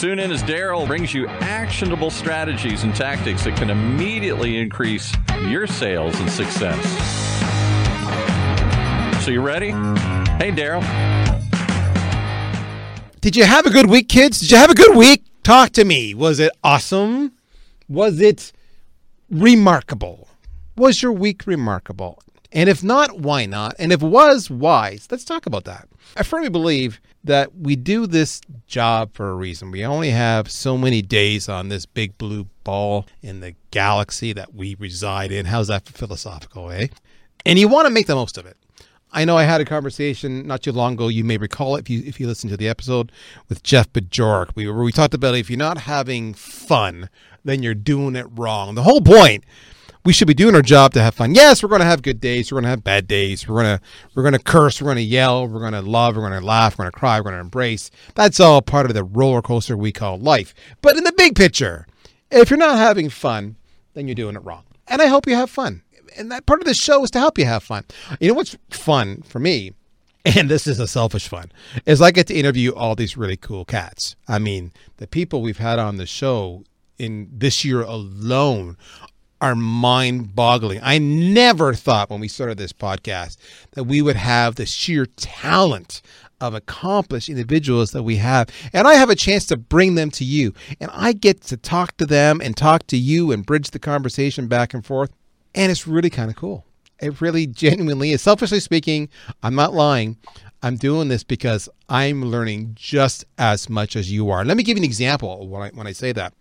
Tune in as Darryl brings you actionable strategies and tactics that can immediately increase your sales and success. So, you ready? Hey, Darryl. Did you have a good week, kids? Did you have a good week? Talk to me. Was it awesome? Was it remarkable? Was your week remarkable? And if not, why not? And if was, why? Let's talk about that. I firmly believe that we do this job for a reason. We only have so many days on this big blue ball in the galaxy that we reside in. How's that for philosophical, eh? And you want to make the most of it. I know I had a conversation not too long ago. You may recall it if you if you listen to the episode with Jeff Bajorek. We we talked about if you're not having fun, then you're doing it wrong. The whole point we should be doing our job to have fun. Yes, we're going to have good days. We're going to have bad days. We're going to we're going to curse. We're going to yell. We're going to love. We're going to laugh. We're going to cry. We're going to embrace. That's all part of the roller coaster we call life. But in the big picture, if you're not having fun, then you're doing it wrong. And I hope you have fun. And that part of the show is to help you have fun. You know what's fun for me? And this is a selfish fun, is I get to interview all these really cool cats. I mean, the people we've had on the show in this year alone are mind boggling. I never thought when we started this podcast that we would have the sheer talent of accomplished individuals that we have. And I have a chance to bring them to you. And I get to talk to them and talk to you and bridge the conversation back and forth. And it's really kind of cool. It really genuinely is. Selfishly speaking, I'm not lying. I'm doing this because I'm learning just as much as you are. Let me give you an example when I, when I say that.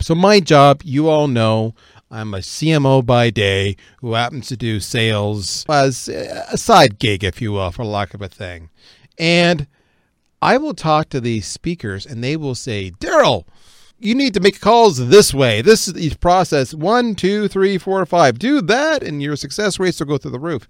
So, my job, you all know, I'm a CMO by day who happens to do sales as a side gig, if you will, for lack of a thing. And I will talk to these speakers and they will say, Darryl, you need to make calls this way. This is the process one, two, three, four, five. Do that, and your success rates will go through the roof.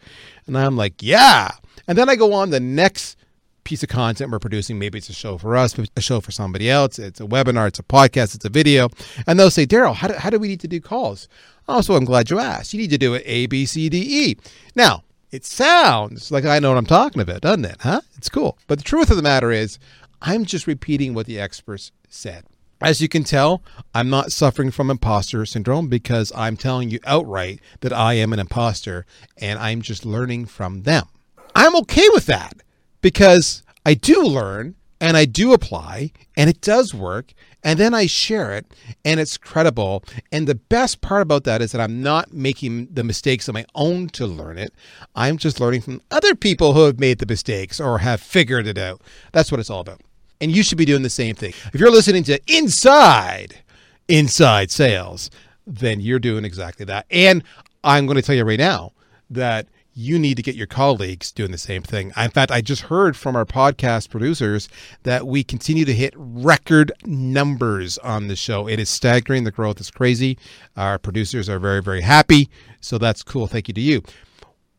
And I'm like, yeah. And then I go on the next piece of content we're producing. Maybe it's a show for us, a show for somebody else. It's a webinar, it's a podcast, it's a video. And they'll say, Darryl, how do, how do we need to do calls? Oh, also, I'm glad you asked. You need to do it A, B, C, D, E. Now, it sounds like I know what I'm talking about, doesn't it? Huh? It's cool. But the truth of the matter is, I'm just repeating what the experts said. As you can tell, I'm not suffering from imposter syndrome because I'm telling you outright that I am an imposter and I'm just learning from them. I'm okay with that because I do learn and I do apply and it does work and then I share it and it's credible. And the best part about that is that I'm not making the mistakes of my own to learn it. I'm just learning from other people who have made the mistakes or have figured it out. That's what it's all about. And you should be doing the same thing. If you're listening to Inside Inside Sales, then you're doing exactly that. And I'm going to tell you right now that you need to get your colleagues doing the same thing. In fact, I just heard from our podcast producers that we continue to hit record numbers on the show. It is staggering. The growth is crazy. Our producers are very, very happy. So that's cool. Thank you to you.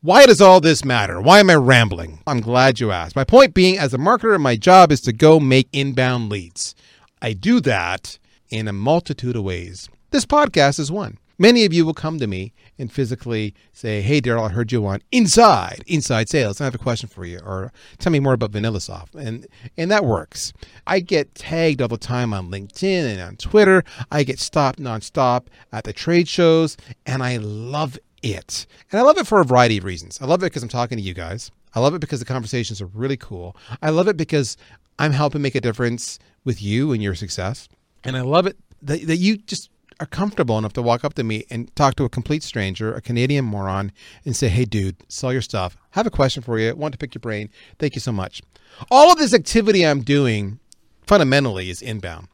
Why does all this matter? Why am I rambling? I'm glad you asked. My point being, as a marketer, my job is to go make inbound leads. I do that in a multitude of ways. This podcast is one. Many of you will come to me and physically say, Hey, Darryl, I heard you on Inside, Inside Sales. I have a question for you. Or tell me more about VanillaSoft. And, and that works. I get tagged all the time on LinkedIn and on Twitter. I get stopped nonstop at the trade shows, and I love it. And I love it for a variety of reasons. I love it because I'm talking to you guys. I love it because the conversations are really cool. I love it because I'm helping make a difference with you and your success. And I love it that, that you just are comfortable enough to walk up to me and talk to a complete stranger, a Canadian moron, and say, hey, dude, sell your stuff. Have a question for you. Want to pick your brain. Thank you so much. All of this activity I'm doing fundamentally is inbound.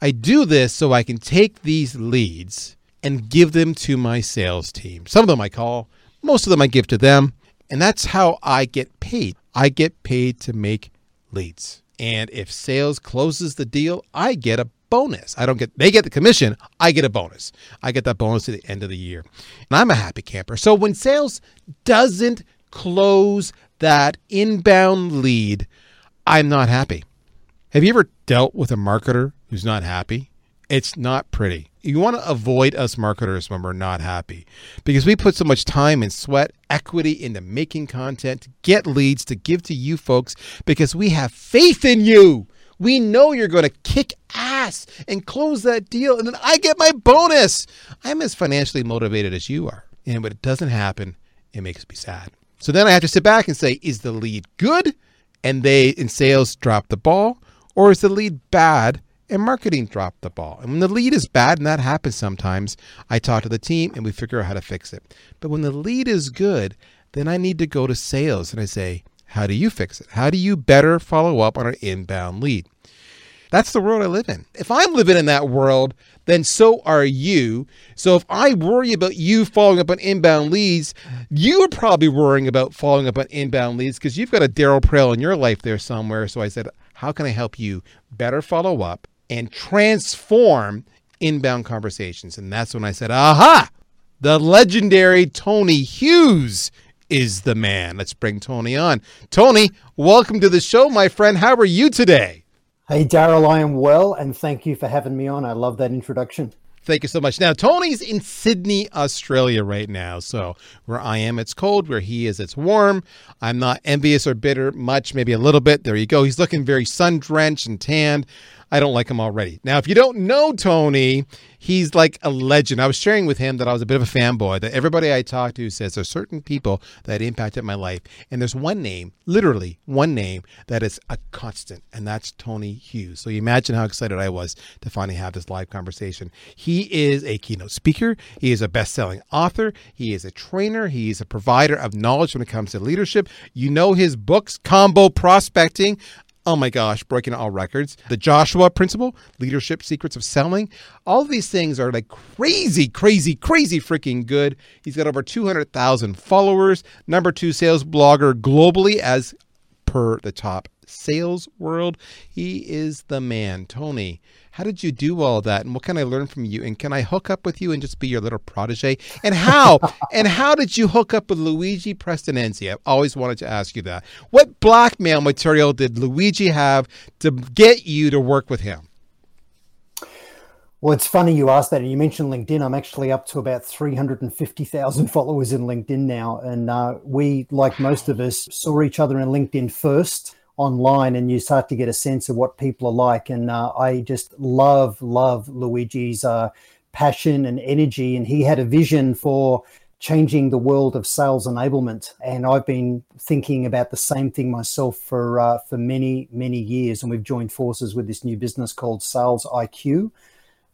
I do this so I can take these leads and give them to my sales team. Some of them I call, most of them I give to them. And that's how I get paid. I get paid to make leads. And if sales closes the deal, I get a bonus. I don't get, they get the commission. I get a bonus. I get that bonus at the end of the year. And I'm a happy camper. So when sales doesn't close that inbound lead, I'm not happy. Have you ever dealt with a marketer who's not happy? It's not pretty. You want to avoid us marketers when we're not happy because we put so much time and sweat, equity into making content to get leads to give to you folks because we have faith in you. We know you're going to kick ass and close that deal, and then I get my bonus. I'm as financially motivated as you are. And when it doesn't happen, it makes me sad. So then I have to sit back and say, is the lead good? And they in sales drop the ball, or is the lead bad? and marketing dropped the ball. And when the lead is bad, and that happens sometimes, I talk to the team and we figure out how to fix it. But when the lead is good, then I need to go to sales and I say, how do you fix it? How do you better follow up on an inbound lead? That's the world I live in. If I'm living in that world, then so are you. So if I worry about you following up on inbound leads, you are probably worrying about following up on inbound leads because you've got a Darryl Praill in your life there somewhere. So I said, how can I help you better follow up and transform inbound conversations. And that's when I said, aha, the legendary Tony Hughes is the man. Let's bring Tony on. Tony, welcome to the show, my friend. How are you today? Hey, Darryl, I am well, and thank you for having me on. I love that introduction. Thank you so much. Now, Tony's in Sydney, Australia right now. So, where I am, it's cold. Where he is, it's warm. I'm not envious or bitter much, maybe a little bit. There you go. He's looking very sun drenched and tanned. I don't like him already. Now, if you don't know Tony, he's like a legend. I was sharing with him that I was a bit of a fanboy, that everybody I talk to says there's certain people that impacted my life. And there's one name, literally one name, that is a constant, and that's Tony Hughes. So you imagine how excited I was to finally have this live conversation. He is a keynote speaker, he is a best selling author, he is a trainer, he is a provider of knowledge when it comes to leadership. You know his books, Combo Prospecting oh my gosh, breaking all records. The Joshua Principle, Leadership Secrets of Selling. All of these things are like crazy, crazy, crazy freaking good. He's got over 200,000 followers, number two sales blogger globally as per the top sales world. He is the man. Tony, how did you do all that? And what can I learn from you? And can I hook up with you and just be your little protege? And how? and how did you hook up with Luigi Prestinenzi? I've always wanted to ask you that. What blackmail material did Luigi have to get you to work with him? Well, it's funny you asked that, and you mentioned LinkedIn. I'm actually up to about 350,000 followers in LinkedIn now, and uh, we, like most of us, saw each other in LinkedIn first online and you start to get a sense of what people are like. And uh, I just love, love Luigi's uh, passion and energy. And he had a vision for changing the world of sales enablement. And I've been thinking about the same thing myself for uh, for many, many years. And we've joined forces with this new business called Sales IQ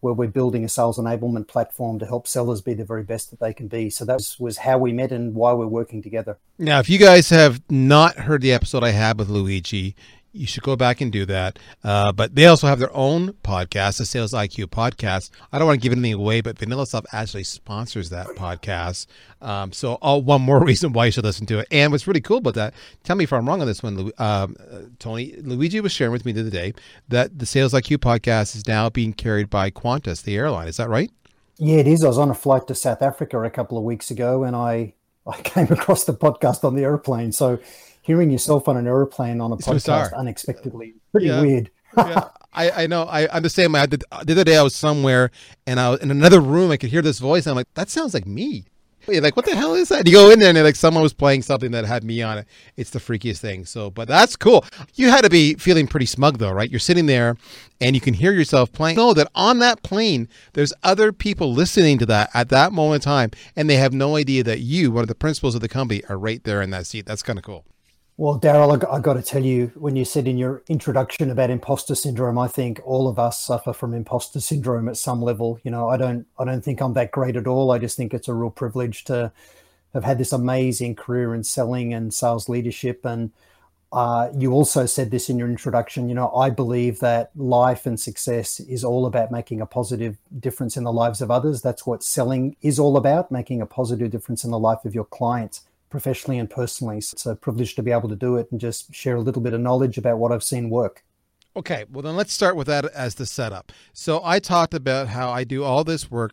where we're building a sales enablement platform to help sellers be the very best that they can be. So that was, how we met and why we're working together. Now, if you guys have not heard the episode I had with Luigi, you should go back and do that. Uh, but they also have their own podcast, the Sales IQ podcast. I don't want to give anything away, but Vanilla VanillaSoft actually sponsors that podcast. Um, so, all, one more reason why you should listen to it. And what's really cool about that, tell me if I'm wrong on this one, um, uh, Tony. Luigi was sharing with me the other day that the Sales IQ podcast is now being carried by Qantas, the airline. Is that right? Yeah, it is. I was on a flight to South Africa a couple of weeks ago, and I I came across the podcast on the airplane. So hearing yourself on an airplane on a it's podcast bizarre. unexpectedly pretty yeah. weird. yeah, I, I know. I understand. My the, the other day I was somewhere and I was in another room. I could hear this voice. And I'm like, that sounds like me. You're like, what the hell is that? And you go in there and like someone was playing something that had me on it. It's the freakiest thing. So, but that's cool. You had to be feeling pretty smug though, right? You're sitting there and you can hear yourself playing. Know that on that plane, there's other people listening to that at that moment in time, and they have no idea that you, one of the principals of the company, are right there in that seat. That's kind of cool. Well, Darryl, I, I got to tell you, when you said in your introduction about imposter syndrome, I think all of us suffer from imposter syndrome at some level. You know, I don't, I don't think I'm that great at all. I just think it's a real privilege to have had this amazing career in selling and sales leadership. And uh, you also said this in your introduction. You know, I believe that life and success is all about making a positive difference in the lives of others. That's what selling is all about, making a positive difference in the life of your clients professionally and personally. So it's a privilege to be able to do it and just share a little bit of knowledge about what I've seen work. Okay, well then let's start with that as the setup. So I talked about how I do all this work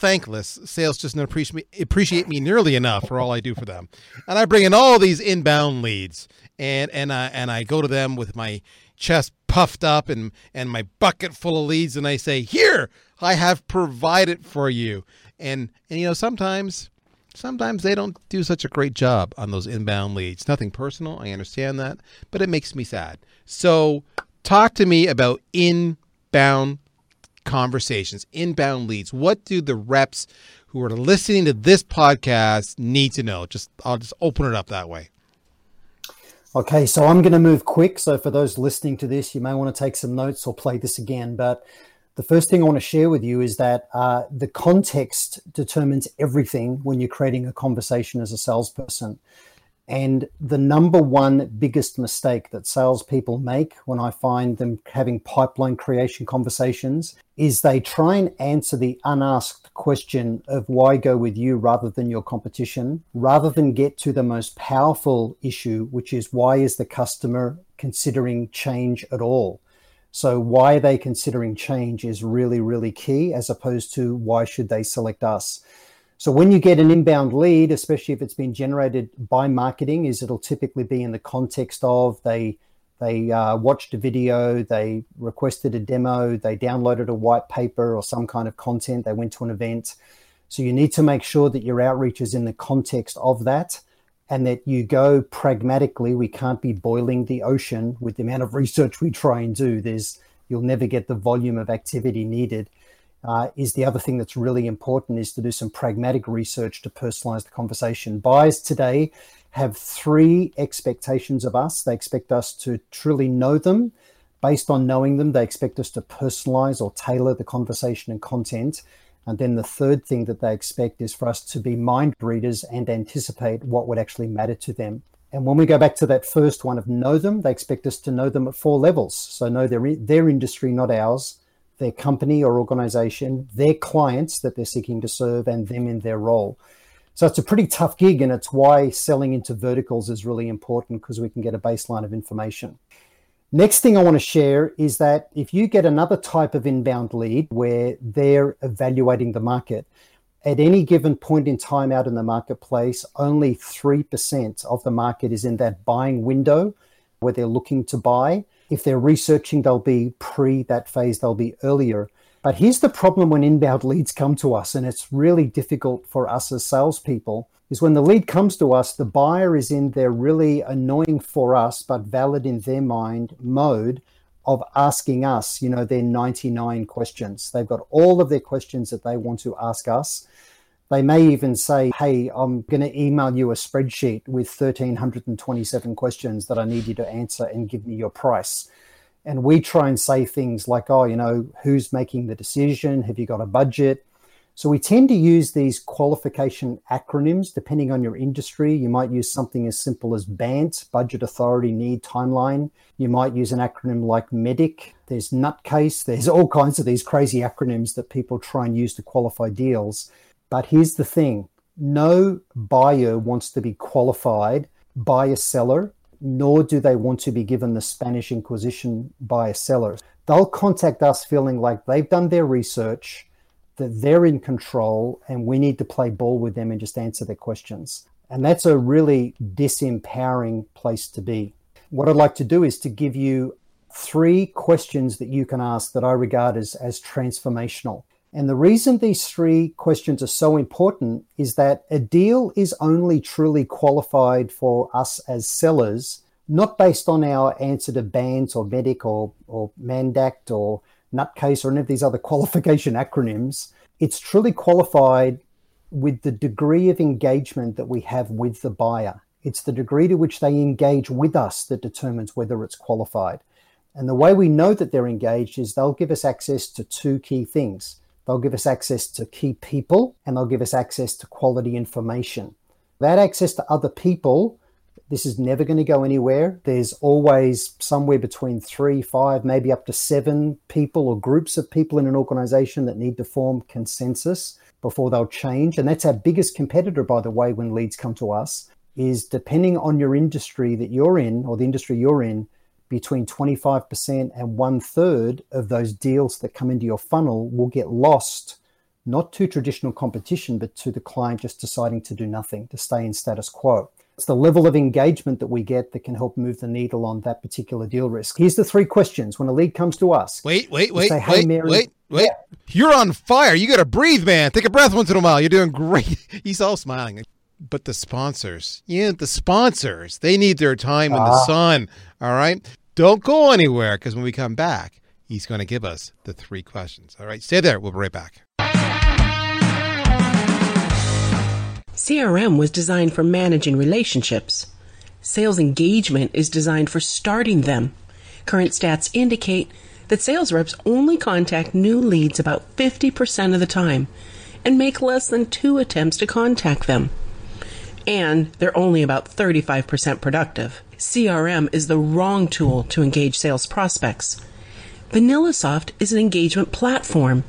thankless. Sales just don't appreciate me, appreciate me nearly enough for all I do for them. And I bring in all these inbound leads and and I and I go to them with my chest puffed up and and my bucket full of leads and I say, "Here, I have provided for you." And and you know, sometimes sometimes they don't do such a great job on those inbound leads. Nothing personal, I understand that, but it makes me sad. So, talk to me about inbound conversations, inbound leads. What do the reps who are listening to this podcast need to know? Just I'll just open it up that way. Okay, so I'm going to move quick. So for those listening to this, you may want to take some notes or play this again. But the first thing I want to share with you is that uh, the context determines everything when you're creating a conversation as a salesperson. And the number one biggest mistake that salespeople make when I find them having pipeline creation conversations is they try and answer the unasked question of why go with you rather than your competition, rather than get to the most powerful issue, which is why is the customer considering change at all? So, why are they considering change is really, really key, as opposed to why should they select us? So when you get an inbound lead, especially if it's been generated by marketing, is it'll typically be in the context of they they uh, watched a video, they requested a demo, they downloaded a white paper or some kind of content, they went to an event. So you need to make sure that your outreach is in the context of that and that you go pragmatically. We can't be boiling the ocean with the amount of research we try and do. There's you'll never get the volume of activity needed uh, is the other thing that's really important is to do some pragmatic research to personalize the conversation. Buyers today have three expectations of us. They expect us to truly know them. Based on knowing them, they expect us to personalize or tailor the conversation and content. And then the third thing that they expect is for us to be mind readers and anticipate what would actually matter to them. And when we go back to that first one of know them, they expect us to know them at four levels. So know their, their industry, not ours their company or organization, their clients that they're seeking to serve, and them in their role. So it's a pretty tough gig, and it's why selling into verticals is really important because we can get a baseline of information. Next thing I want to share is that if you get another type of inbound lead where they're evaluating the market, at any given point in time out in the marketplace, only 3% of the market is in that buying window where they're looking to buy. If they're researching, they'll be pre that phase, they'll be earlier. But here's the problem when inbound leads come to us, and it's really difficult for us as salespeople, is when the lead comes to us, the buyer is in their really annoying for us, but valid in their mind mode of asking us, you know, their 99 questions. They've got all of their questions that they want to ask us. They may even say, Hey, I'm going to email you a spreadsheet with 1,327 questions that I need you to answer and give me your price. And we try and say things like, Oh, you know, who's making the decision? Have you got a budget? So we tend to use these qualification acronyms depending on your industry. You might use something as simple as BANT, budget authority need timeline. You might use an acronym like MEDIC. There's nutcase. There's all kinds of these crazy acronyms that people try and use to qualify deals. But here's the thing no buyer wants to be qualified by a seller, nor do they want to be given the Spanish Inquisition by a seller. They'll contact us feeling like they've done their research, that they're in control, and we need to play ball with them and just answer their questions. And that's a really disempowering place to be. What I'd like to do is to give you three questions that you can ask that I regard as, as transformational. And the reason these three questions are so important is that a deal is only truly qualified for us as sellers, not based on our answer to BANT or medic or, or MANDACT or Nutcase or any of these other qualification acronyms. It's truly qualified with the degree of engagement that we have with the buyer. It's the degree to which they engage with us that determines whether it's qualified. And the way we know that they're engaged is they'll give us access to two key things. They'll give us access to key people and they'll give us access to quality information. That access to other people, this is never going to go anywhere. There's always somewhere between three, five, maybe up to seven people or groups of people in an organization that need to form consensus before they'll change. And that's our biggest competitor, by the way, when leads come to us, is depending on your industry that you're in or the industry you're in, between 25% and one third of those deals that come into your funnel will get lost not to traditional competition, but to the client just deciding to do nothing, to stay in status quo. It's the level of engagement that we get that can help move the needle on that particular deal risk. Here's the three questions when a lead comes to us. Wait, wait, wait, say, hey, wait, Mary, wait, wait. Yeah. You're on fire. You got to breathe, man. Take a breath once in a while. You're doing great. He's all smiling. But the sponsors, yeah, the sponsors, they need their time in the ah. sun. All right. Don't go anywhere because when we come back, he's going to give us the three questions. All right. Stay there. We'll be right back. CRM was designed for managing relationships. Sales engagement is designed for starting them. Current stats indicate that sales reps only contact new leads about 50% of the time and make less than two attempts to contact them. And they're only about 35% productive. CRM is the wrong tool to engage sales prospects. VanillaSoft is an engagement platform.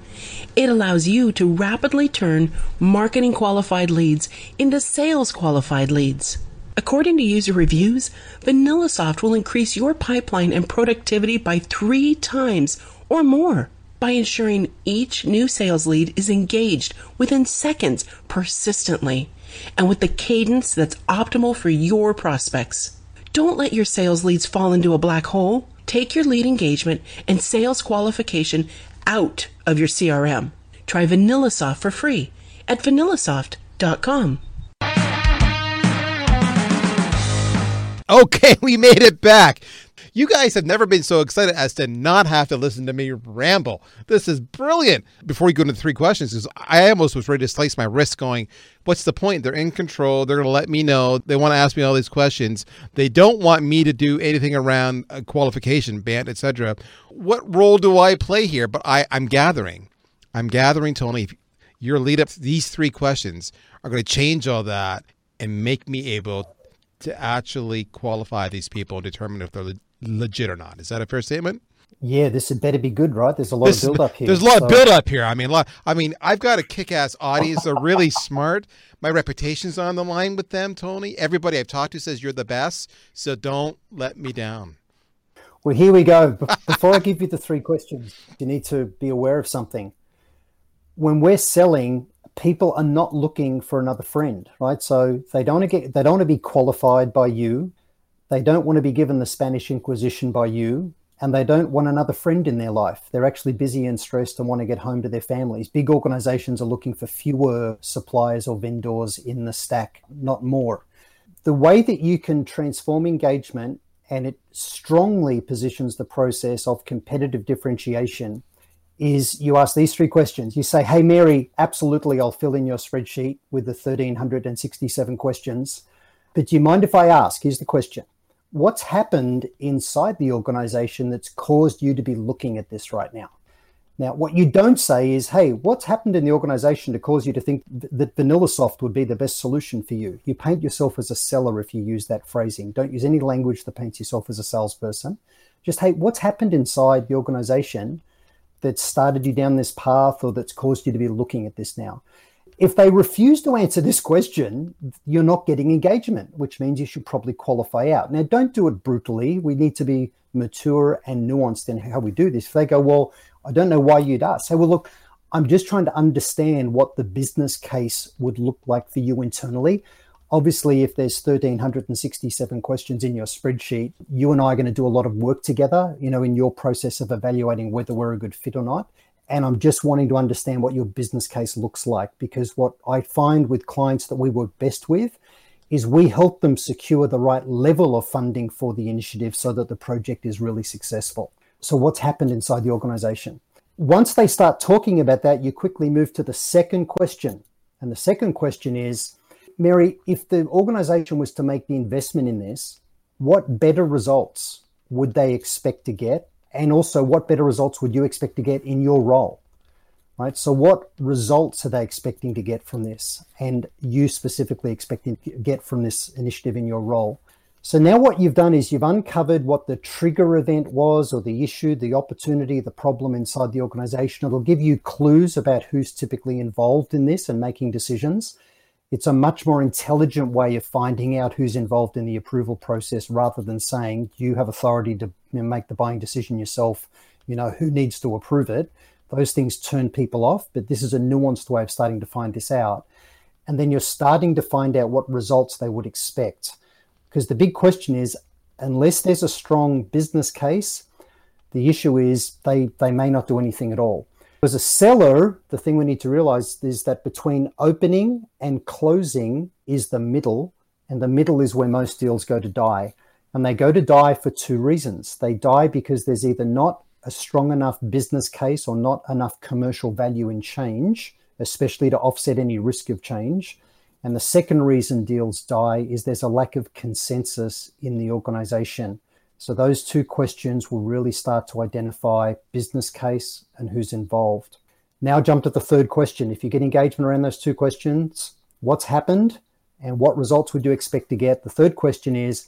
It allows you to rapidly turn marketing qualified leads into sales qualified leads. According to user reviews, VanillaSoft will increase your pipeline and productivity by three times or more by ensuring each new sales lead is engaged within seconds persistently and with the cadence that's optimal for your prospects. Don't let your sales leads fall into a black hole. Take your lead engagement and sales qualification out of your CRM. Try VanillaSoft for free at vanillasoft.com. Okay, we made it back. You guys have never been so excited as to not have to listen to me ramble. This is brilliant. Before we go into the three questions, because I almost was ready to slice my wrist going, what's the point? They're in control. They're going to let me know. They want to ask me all these questions. They don't want me to do anything around a qualification, BANT, etc. What role do I play here? But I, I'm gathering. I'm gathering, Tony. Your lead up these three questions are going to change all that and make me able to actually qualify these people and determine if they're legit or not. Is that a fair statement? Yeah, this had better be good, right? There's a lot this, of build up here. There's a lot so. of build up here. I mean, lot, I mean, I've got a kick-ass audience. They're really smart. My reputation's on the line with them, Tony. Everybody I've talked to says you're the best, so don't let me down. Well, here we go. Before I give you the three questions, you need to be aware of something. When we're selling, people are not looking for another friend, right? So they don't want to get they don't want to be qualified by you. They don't want to be given the Spanish Inquisition by you, and they don't want another friend in their life. They're actually busy and stressed and want to get home to their families. Big organizations are looking for fewer suppliers or vendors in the stack, not more. The way that you can transform engagement and it strongly positions the process of competitive differentiation is you ask these three questions. You say, Hey, Mary, absolutely, I'll fill in your spreadsheet with the 1,367 questions. But do you mind if I ask? Here's the question what's happened inside the organization that's caused you to be looking at this right now? Now, what you don't say is, hey, what's happened in the organization to cause you to think that VanillaSoft would be the best solution for you? You paint yourself as a seller if you use that phrasing. Don't use any language that paints yourself as a salesperson. Just, hey, what's happened inside the organization that started you down this path or that's caused you to be looking at this now? If they refuse to answer this question, you're not getting engagement, which means you should probably qualify out. Now, don't do it brutally. We need to be mature and nuanced in how we do this. If they go, well, I don't know why you'd ask, say, well, look, I'm just trying to understand what the business case would look like for you internally. Obviously, if there's 1,367 questions in your spreadsheet, you and I are going to do a lot of work together, you know, in your process of evaluating whether we're a good fit or not and I'm just wanting to understand what your business case looks like because what I find with clients that we work best with is we help them secure the right level of funding for the initiative so that the project is really successful. So, what's happened inside the organization? Once they start talking about that, you quickly move to the second question. And the second question is Mary, if the organization was to make the investment in this, what better results would they expect to get and also what better results would you expect to get in your role right? So what results are they expecting to get from this? And you specifically expecting to get from this initiative in your role. So now what you've done is you've uncovered what the trigger event was or the issue the opportunity the problem inside the organization. It'll give you clues about who's typically involved in this and making decisions. It's a much more intelligent way of finding out who's involved in the approval process rather than saying you have authority to you make the buying decision yourself, you know, who needs to approve it. Those things turn people off, but this is a nuanced way of starting to find this out. And then you're starting to find out what results they would expect. Because the big question is unless there's a strong business case, the issue is they, they may not do anything at all. As a seller, the thing we need to realize is that between opening and closing is the middle, and the middle is where most deals go to die. And they go to die for two reasons. They die because there's either not a strong enough business case or not enough commercial value in change, especially to offset any risk of change. And the second reason deals die is there's a lack of consensus in the organization. So those two questions will really start to identify business case and who's involved. Now jump to the third question. If you get engagement around those two questions, what's happened and what results would you expect to get? The third question is,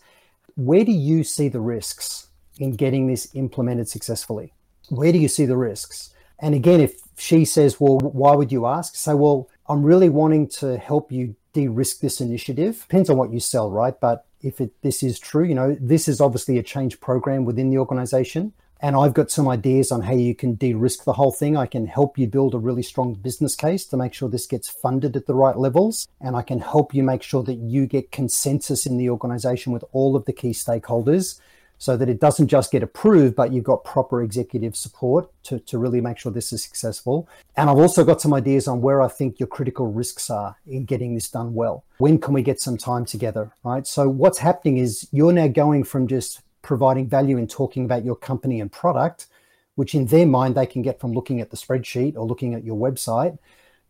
where do you see the risks in getting this implemented successfully? Where do you see the risks? And again, if she says, well, why would you ask? Say, well, I'm really wanting to help you de-risk this initiative. Depends on what you sell, right? But if it, this is true, you know, this is obviously a change program within the organization. And I've got some ideas on how you can de risk the whole thing. I can help you build a really strong business case to make sure this gets funded at the right levels. And I can help you make sure that you get consensus in the organization with all of the key stakeholders so that it doesn't just get approved, but you've got proper executive support to, to really make sure this is successful. And I've also got some ideas on where I think your critical risks are in getting this done well. When can we get some time together, right? So what's happening is you're now going from just providing value in talking about your company and product, which in their mind they can get from looking at the spreadsheet or looking at your website.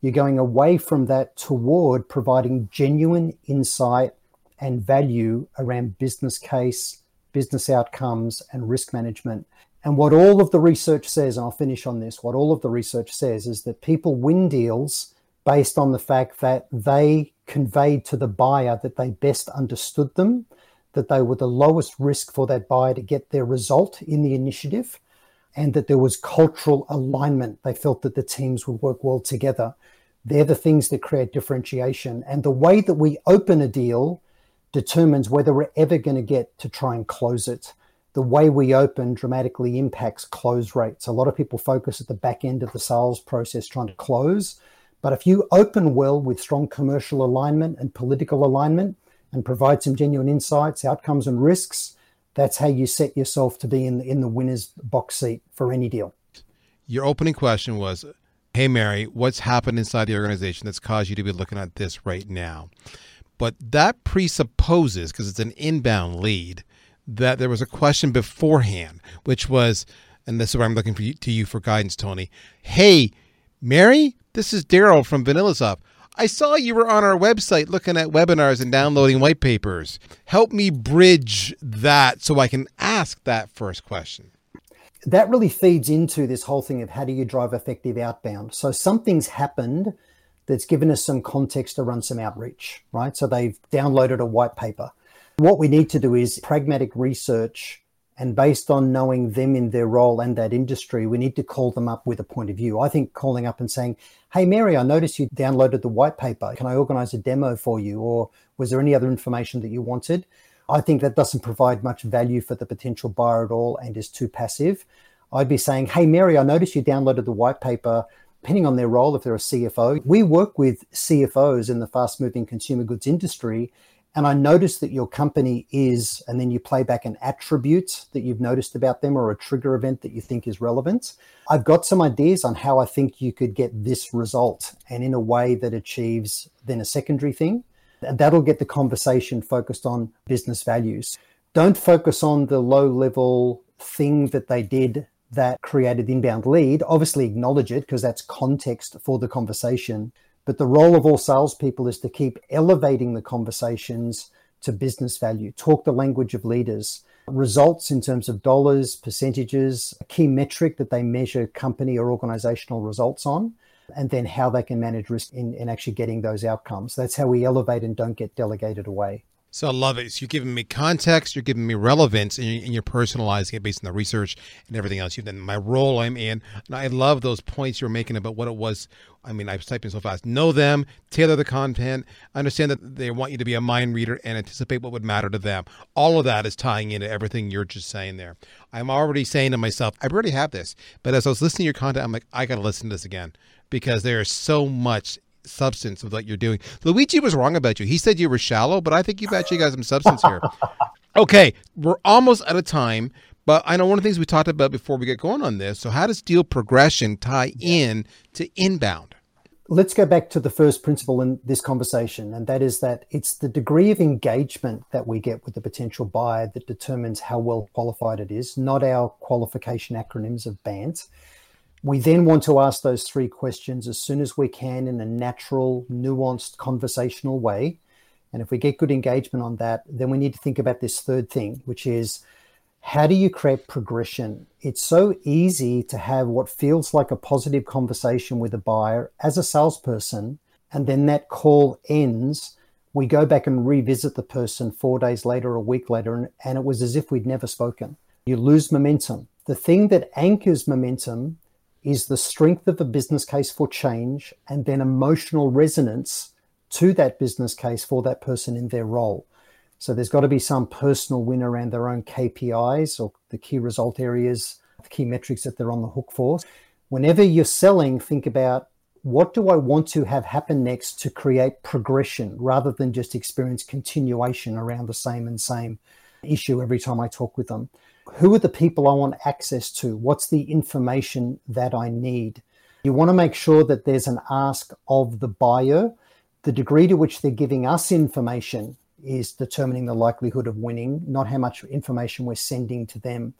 You're going away from that toward providing genuine insight and value around business case business outcomes, and risk management. And what all of the research says, and I'll finish on this, what all of the research says is that people win deals based on the fact that they conveyed to the buyer that they best understood them, that they were the lowest risk for that buyer to get their result in the initiative, and that there was cultural alignment. They felt that the teams would work well together. They're the things that create differentiation. And the way that we open a deal determines whether we're ever going to get to try and close it. The way we open dramatically impacts close rates. A lot of people focus at the back end of the sales process trying to close. But if you open well with strong commercial alignment and political alignment and provide some genuine insights, outcomes, and risks, that's how you set yourself to be in the, in the winner's box seat for any deal. Your opening question was Hey, Mary, what's happened inside the organization that's caused you to be looking at this right now? But that presupposes, because it's an inbound lead, that there was a question beforehand, which was, and this is where I'm looking for you, to you for guidance, Tony. Hey, Mary, this is Darryl from VanillaSoft. I saw you were on our website looking at webinars and downloading white papers. Help me bridge that so I can ask that first question. That really feeds into this whole thing of how do you drive effective outbound. So something's happened that's given us some context to run some outreach, right? So they've downloaded a white paper. What we need to do is pragmatic research. And based on knowing them in their role and that industry, we need to call them up with a point of view. I think calling up and saying, Hey, Mary, I noticed you downloaded the white paper. Can I organize a demo for you? Or was there any other information that you wanted? I think that doesn't provide much value for the potential buyer at all and is too passive. I'd be saying, Hey, Mary, I noticed you downloaded the white paper depending on their role, if they're a CFO, we work with CFOs in the fast moving consumer goods industry. And I noticed that your company is, and then you play back an attribute that you've noticed about them or a trigger event that you think is relevant. I've got some ideas on how I think you could get this result and in a way that achieves then a secondary thing. And that'll get the conversation focused on business values. Don't focus on the low level thing that they did that created inbound lead. Obviously, acknowledge it because that's context for the conversation. But the role of all salespeople is to keep elevating the conversations to business value, talk the language of leaders. Results in terms of dollars, percentages, a key metric that they measure company or organizational results on, and then how they can manage risk in, in actually getting those outcomes. That's how we elevate and don't get delegated away. So I love it. So you're giving me context, you're giving me relevance, and you're, personalizing it based on the research and everything else. You've done my role I'm in. And I love those points you're making about what it was. I mean, I was typing so fast. Know them, tailor the content, understand that they want you to be a mind reader and anticipate what would matter to them. All of that is tying into everything you're just saying there. I'm already saying to myself, I already have this. But as I was listening to your content, I'm like, I got to listen to this again because there is so much substance of what you're doing. Luigi was wrong about you. He said you were shallow, but I think you've actually got some substance here. Okay, we're almost out of time, but I know one of the things we talked about before we get going on this. So, how does deal progression tie in to inbound? Let's go back to the first principle in this conversation, and that is that it's the degree of engagement that we get with the potential buyer that determines how well qualified it is, not our qualification acronyms of BANT. We then want to ask those three questions as soon as we can in a natural, nuanced, conversational way. And if we get good engagement on that, then we need to think about this third thing, which is how do you create progression? It's so easy to have what feels like a positive conversation with a buyer as a salesperson, and then that call ends. We go back and revisit the person four days later, a week later, and, it was as if we'd never spoken. You lose momentum. The thing that anchors momentum is the strength of a business case for change and then emotional resonance to that business case for that person in their role. So there's got to be some personal win around their own KPIs or the key result areas, the key metrics that they're on the hook for. Whenever you're selling, think about what do I want to have happen next to create progression rather than just experience continuation around the same and same issue every time I talk with them who are the people I want access to? What's the information that I need? You want to make sure that there's an ask of the buyer. The degree to which they're giving us information is determining the likelihood of winning, not how much information we're sending to them.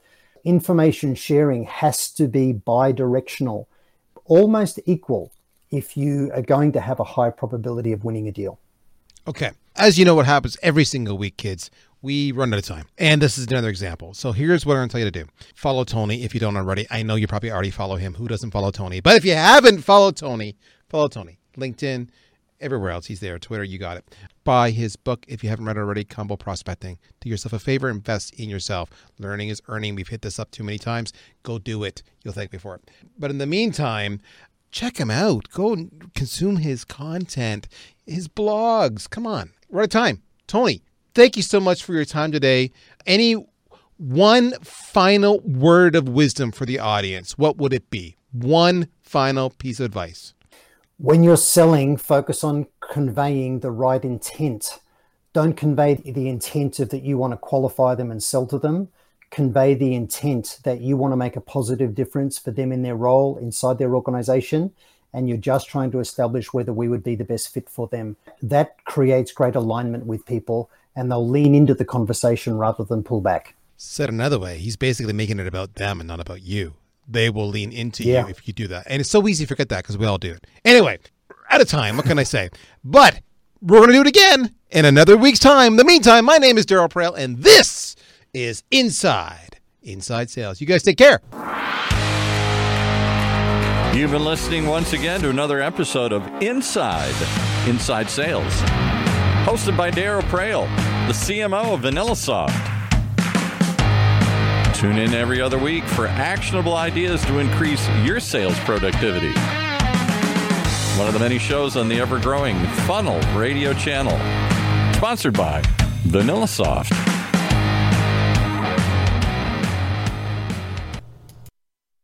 Information sharing has to be bi directional, almost equal if you are going to have a high probability of winning a deal. Okay. As you know, what happens every single week, kids, we run out of time. And this is another example. So here's what I'm going to tell you to do follow Tony if you don't already. I know you probably already follow him. Who doesn't follow Tony? But if you haven't followed Tony, follow Tony. LinkedIn, everywhere else. He's there. Twitter, you got it. Buy his book if you haven't read it already, Combo Prospecting. Do yourself a favor, invest in yourself. Learning is earning. We've hit this up too many times. Go do it. You'll thank me for it. But in the meantime, check him out. Go consume his content, his blogs. Come on. We're out of time. Tony, thank you so much for your time today. Any one final word of wisdom for the audience, what would it be? One final piece of advice. When you're selling, focus on conveying the right intent. Don't convey the intent of that you want to qualify them and sell to them. Convey the intent that you want to make a positive difference for them in their role inside their organization and you're just trying to establish whether we would be the best fit for them. That creates great alignment with people and they'll lean into the conversation rather than pull back. Said another way, he's basically making it about them and not about you. They will lean into yeah. you if you do that. And it's so easy to forget that because we all do it. Anyway, out of time. What can I say? But we're going to do it again in another week's time. In the meantime, my name is Darryl Praill, and this is Inside Inside Sales. You guys take care. You've been listening once again to another episode of Inside Inside Sales, hosted by Darryl Praill, the CMO of VanillaSoft. Tune in every other week for actionable ideas to increase your sales productivity. One of the many shows on the ever growing Funnel radio channel, sponsored by VanillaSoft.